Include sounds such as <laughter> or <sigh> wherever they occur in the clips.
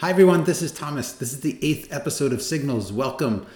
Hi, everyone. This is Thomas. This is the eighth episode of Signals. Welcome.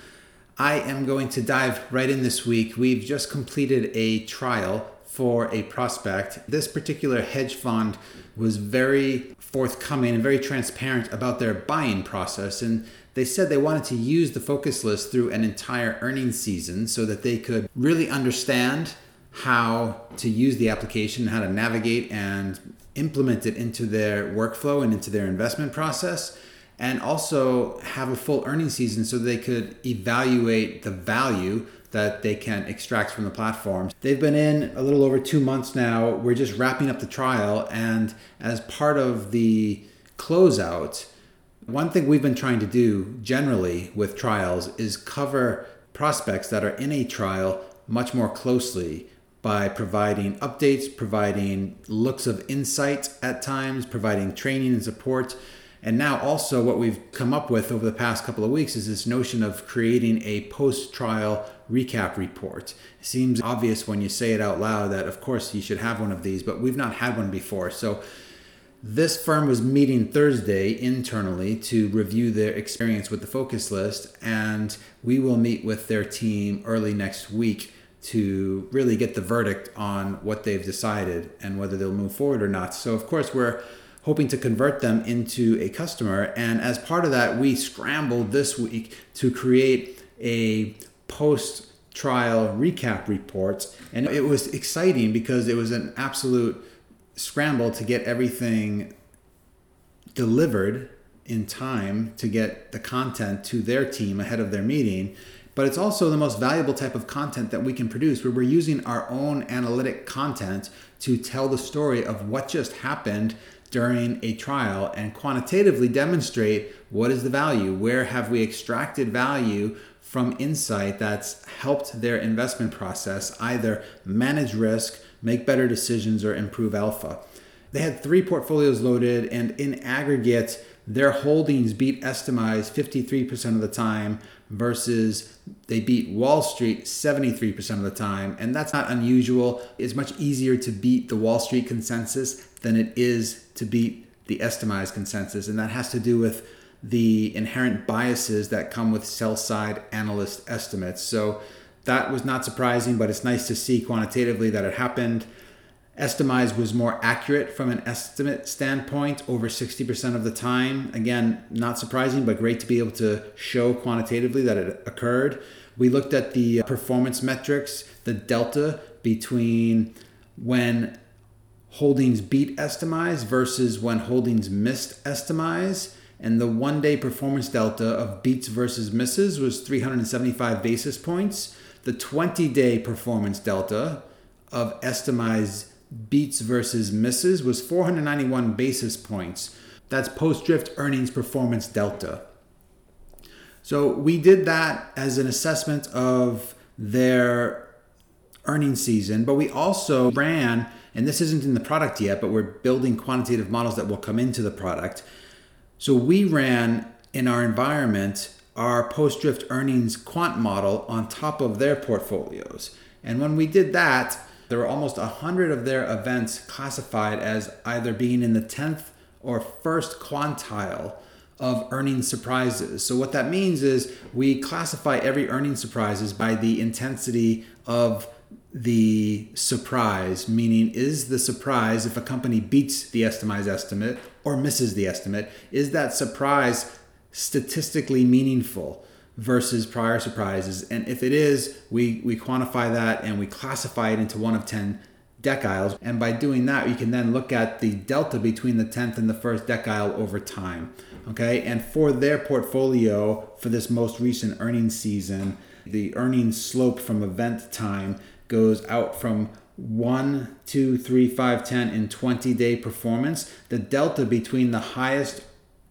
I am going to dive right in this week. We've just completed a trial for a prospect. This particular hedge fund was very forthcoming and very transparent about their buying process. And they said they wanted to use the focus list through an entire earnings season so that they could really understand how to use the application, how to navigate and implement it into their workflow and into their investment process and also have a full earning season so they could evaluate the value that they can extract from the platform. They've been in a little over two months now. We're just wrapping up the trial, and as part of the closeout, one thing we've been trying to do generally with trials is cover prospects that are in a trial much more closely by providing updates, providing looks of insight at times, providing training and support. And now, also, what we've come up with over the past couple of weeks is this notion of creating a post trial recap report. It seems obvious when you say it out loud that, of course, you should have one of these, but we've not had one before. So, this firm was meeting Thursday internally to review their experience with the focus list, and we will meet with their team early next week to really get the verdict on what they've decided and whether they'll move forward or not. So, of course, we're hoping to convert them into a customer. And as part of that, we scrambled this week to create a post trial recap report. And it was exciting because it was an absolute scramble to get everything delivered in time to get the content to their team ahead of their meeting but it's also the most valuable type of content that we can produce where we're using our own analytic content to tell the story of what just happened during a trial and quantitatively demonstrate what is the value where have we extracted value from insight that's helped their investment process either manage risk make better decisions or improve alpha they had three portfolios loaded and in aggregate their holdings beat Estimize 53% of the time versus they beat Wall Street 73% of the time. And that's not unusual. It's much easier to beat the Wall Street consensus than it is to beat the Estimize consensus. And that has to do with the inherent biases that come with sell side analyst estimates. So that was not surprising, but it's nice to see quantitatively that it happened. Estimize was more accurate from an estimate standpoint over 60% of the time. Again, not surprising, but great to be able to show quantitatively that it occurred. We looked at the uh, performance metrics, the delta between when holdings beat Estimize versus when holdings missed Estimize. And the one day performance delta of beats versus misses was 375 basis points. The 20 day performance delta of Estimize beats versus misses was 491 basis points. That's post drift earnings performance delta. So we did that as an assessment of their earnings season, but we also ran, and this isn't in the product yet, but we're building quantitative models that will come into the product. So we ran in our environment our post drift earnings quant model on top of their portfolios. And when we did that, there were almost 100 of their events classified as either being in the 10th or first quantile of earning surprises. So what that means is we classify every earning surprises by the intensity of the surprise, meaning is the surprise if a company beats the estimized estimate or misses the estimate, is that surprise statistically meaningful? Versus prior surprises. And if it is, we, we quantify that and we classify it into one of 10 deciles. And by doing that, you can then look at the delta between the 10th and the first decile over time. Okay. And for their portfolio for this most recent earnings season, the earnings slope from event time goes out from 1, 2, 3, 5, 10 in 20 day performance. The delta between the highest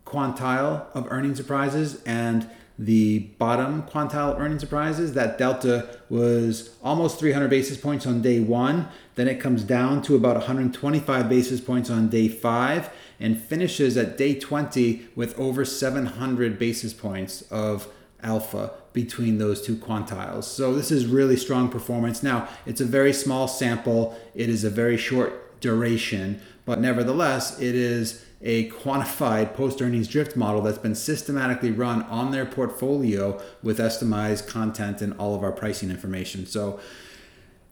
quantile of earning surprises and the bottom quantile earning surprises, that delta was almost 300 basis points on day one. Then it comes down to about 125 basis points on day five and finishes at day 20 with over 700 basis points of alpha between those two quantiles. So this is really strong performance. Now, it's a very small sample, it is a very short duration, but nevertheless, it is a quantified post earnings drift model that's been systematically run on their portfolio with estimized content and all of our pricing information. So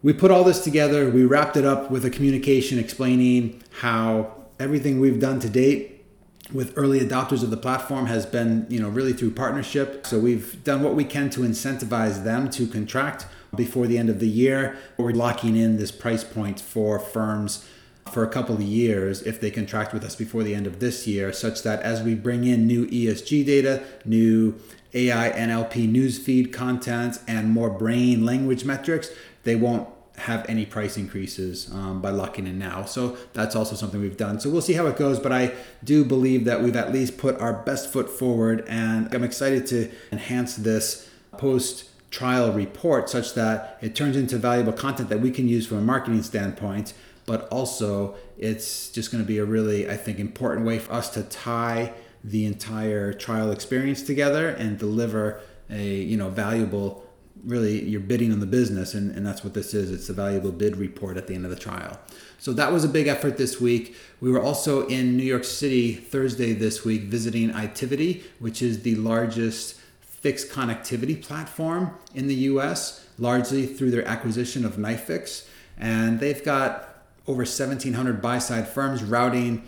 we put all this together, we wrapped it up with a communication explaining how everything we've done to date with early adopters of the platform has been you know really through partnership so we've done what we can to incentivize them to contract before the end of the year we're locking in this price point for firms for a couple of years if they contract with us before the end of this year such that as we bring in new esg data new ai nlp newsfeed content and more brain language metrics they won't have any price increases um, by locking in now. So that's also something we've done. So we'll see how it goes, but I do believe that we've at least put our best foot forward, and I'm excited to enhance this post trial report such that it turns into valuable content that we can use from a marketing standpoint. But also, it's just going to be a really, I think, important way for us to tie the entire trial experience together and deliver a you know valuable really you're bidding on the business and, and that's what this is. It's a valuable bid report at the end of the trial. So that was a big effort this week. We were also in new york city thursday this week visiting itiviti which is the largest FIX connectivity platform in the us largely through their acquisition of NYFIX and they've got over 1700 buy-side firms routing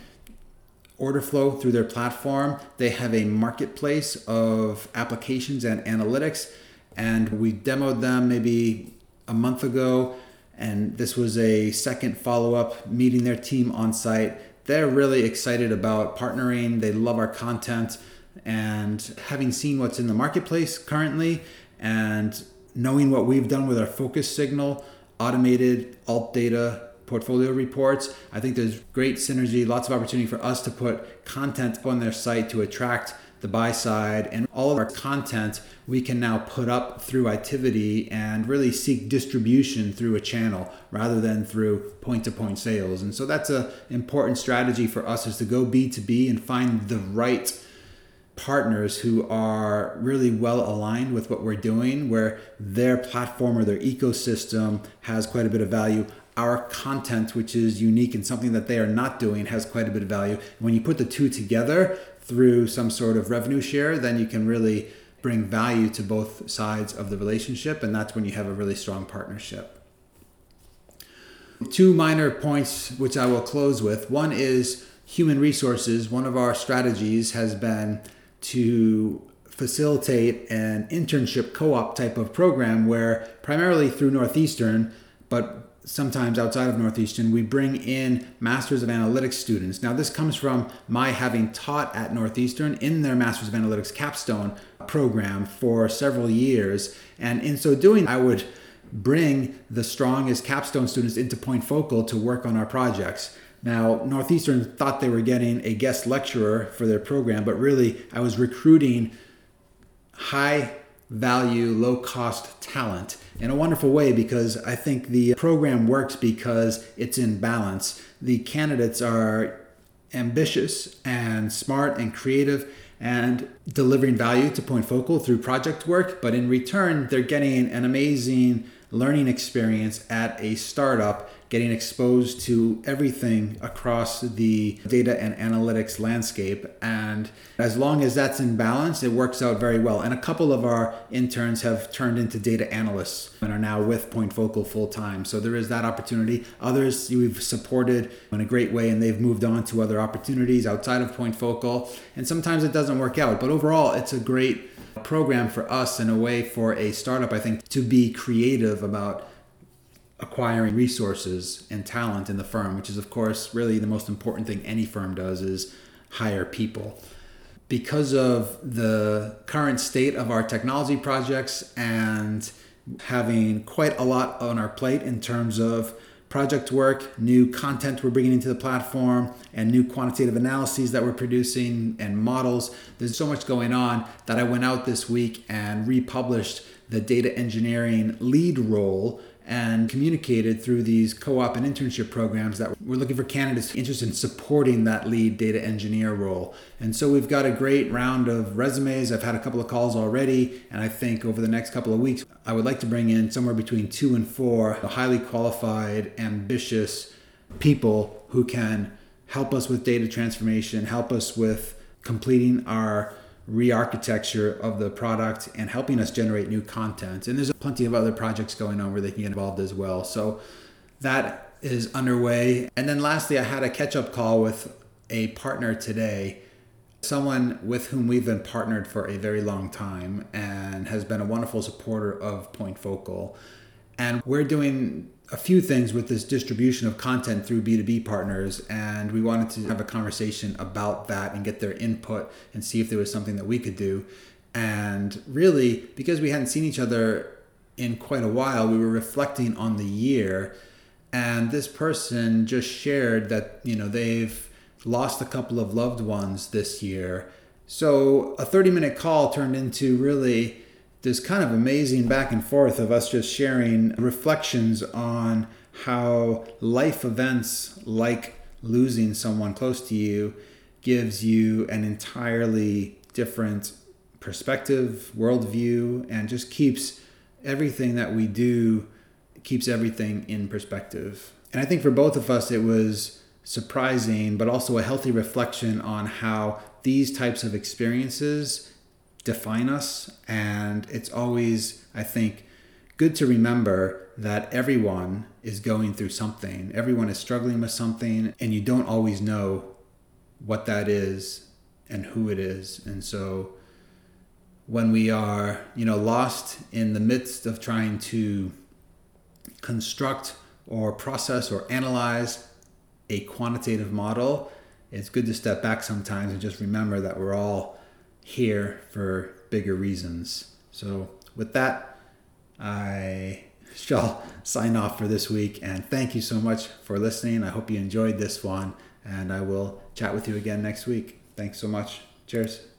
order flow through their platform. They have a marketplace of applications and analytics and we demoed them maybe a month ago and this was a second follow-up meeting their team on site. They're really excited about partnering. They love our content and having seen what's in the marketplace currently and knowing what we've done with our focus signal automated alt data portfolio reports i think there's great synergy lots of opportunity for us to put content on their site to attract the buy side, and all of our content we can now put up through Itiviti and really seek distribution through a channel rather than through point to point sales. And so that's an important strategy for us is to go B2B and find the right partners who are really well aligned with what we're doing, where their platform or their ecosystem has quite a bit of value. Our content, which is unique and something that they are not doing, has quite a bit of value. When you put the two together, through some sort of revenue share, then you can really bring value to both sides of the relationship, and that's when you have a really strong partnership. Two minor points which I will close with. One is human resources. One of our strategies has been to facilitate an internship co op type of program where, primarily through Northeastern, but sometimes outside of Northeastern, we bring in Masters of Analytics students. Now, this comes from my having taught at Northeastern in their Masters of Analytics capstone program for several years. And in so doing, I would bring the strongest capstone students into Point Focal to work on our projects. Now, Northeastern thought they were getting a guest lecturer for their program, but really I was recruiting high value, low cost talent in a wonderful way because I think the program works because it's in balance. The candidates are ambitious and smart and creative and delivering value to Point Focal through project work, but in return, they're getting an amazing learning experience at a startup getting exposed to everything across the data and analytics landscape. And as long as that's in balance, it works out very well. And a couple of our interns have turned into data analysts and are now with Point Focal full time. So there is that opportunity. Others we've supported in a great way and they've moved on to other opportunities outside of Point Focal. And sometimes it doesn't work out. But overall, it's a great program for us and a way for a startup, I think, to be creative about acquiring resources and talent in the firm, which is of course really the most important thing any firm does is hire people. Because of the current state of our technology projects and having quite a lot on our plate in terms of project work, new content we're bringing into the platform, and new quantitative analyses that we're producing and models. There's so much going on that I went out this week and republished the data engineering lead role and communicated through these co-op and internship programs that we're looking for candidates interested in supporting that lead data engineer role. And so we've got a great round of resumes. I've had a couple of calls already, and I think over the next couple of weeks, I would like to bring in somewhere between two and four highly qualified, ambitious people who can help us with data transformation, help us with completing our re-architecture of the product and helping us generate new content. And there's plenty of other projects going on where they can get involved as well. So that is underway. And then lastly, I had a catch-up call with a partner today, someone with whom we've been partnered for a very long time and has been a wonderful supporter of Point Focal. And we're doing a few things with this distribution of content through B2B partners, and we wanted to have a conversation about that and get their input and see if there was something that we could do. And really, because we hadn't seen each other in quite a while, we were reflecting on the year. And this person just shared that, you know, they've lost a couple of loved ones this year. So a 30 minute call turned into really this kind of amazing back and forth of us just sharing reflections on how life events like losing someone close to you gives you an entirely different perspective, worldview, and just keeps everything that we do keeps everything in perspective. And I think for both of us, it was surprising, but also a healthy reflection on how these types of experiences define us. And it's always, I think, good to remember that everyone is going through something, everyone is struggling with something, and you don't always know what that is and who it is. And so when we are, you know, lost in the midst of trying to construct or process or analyze a quantitative model, it's good to step back sometimes and just remember that we're all here for bigger reasons. So, with that, I shall <laughs> sign off for this week and thank you so much for listening. I hope you enjoyed this one and I will chat with you again next week. Thanks so much. Cheers.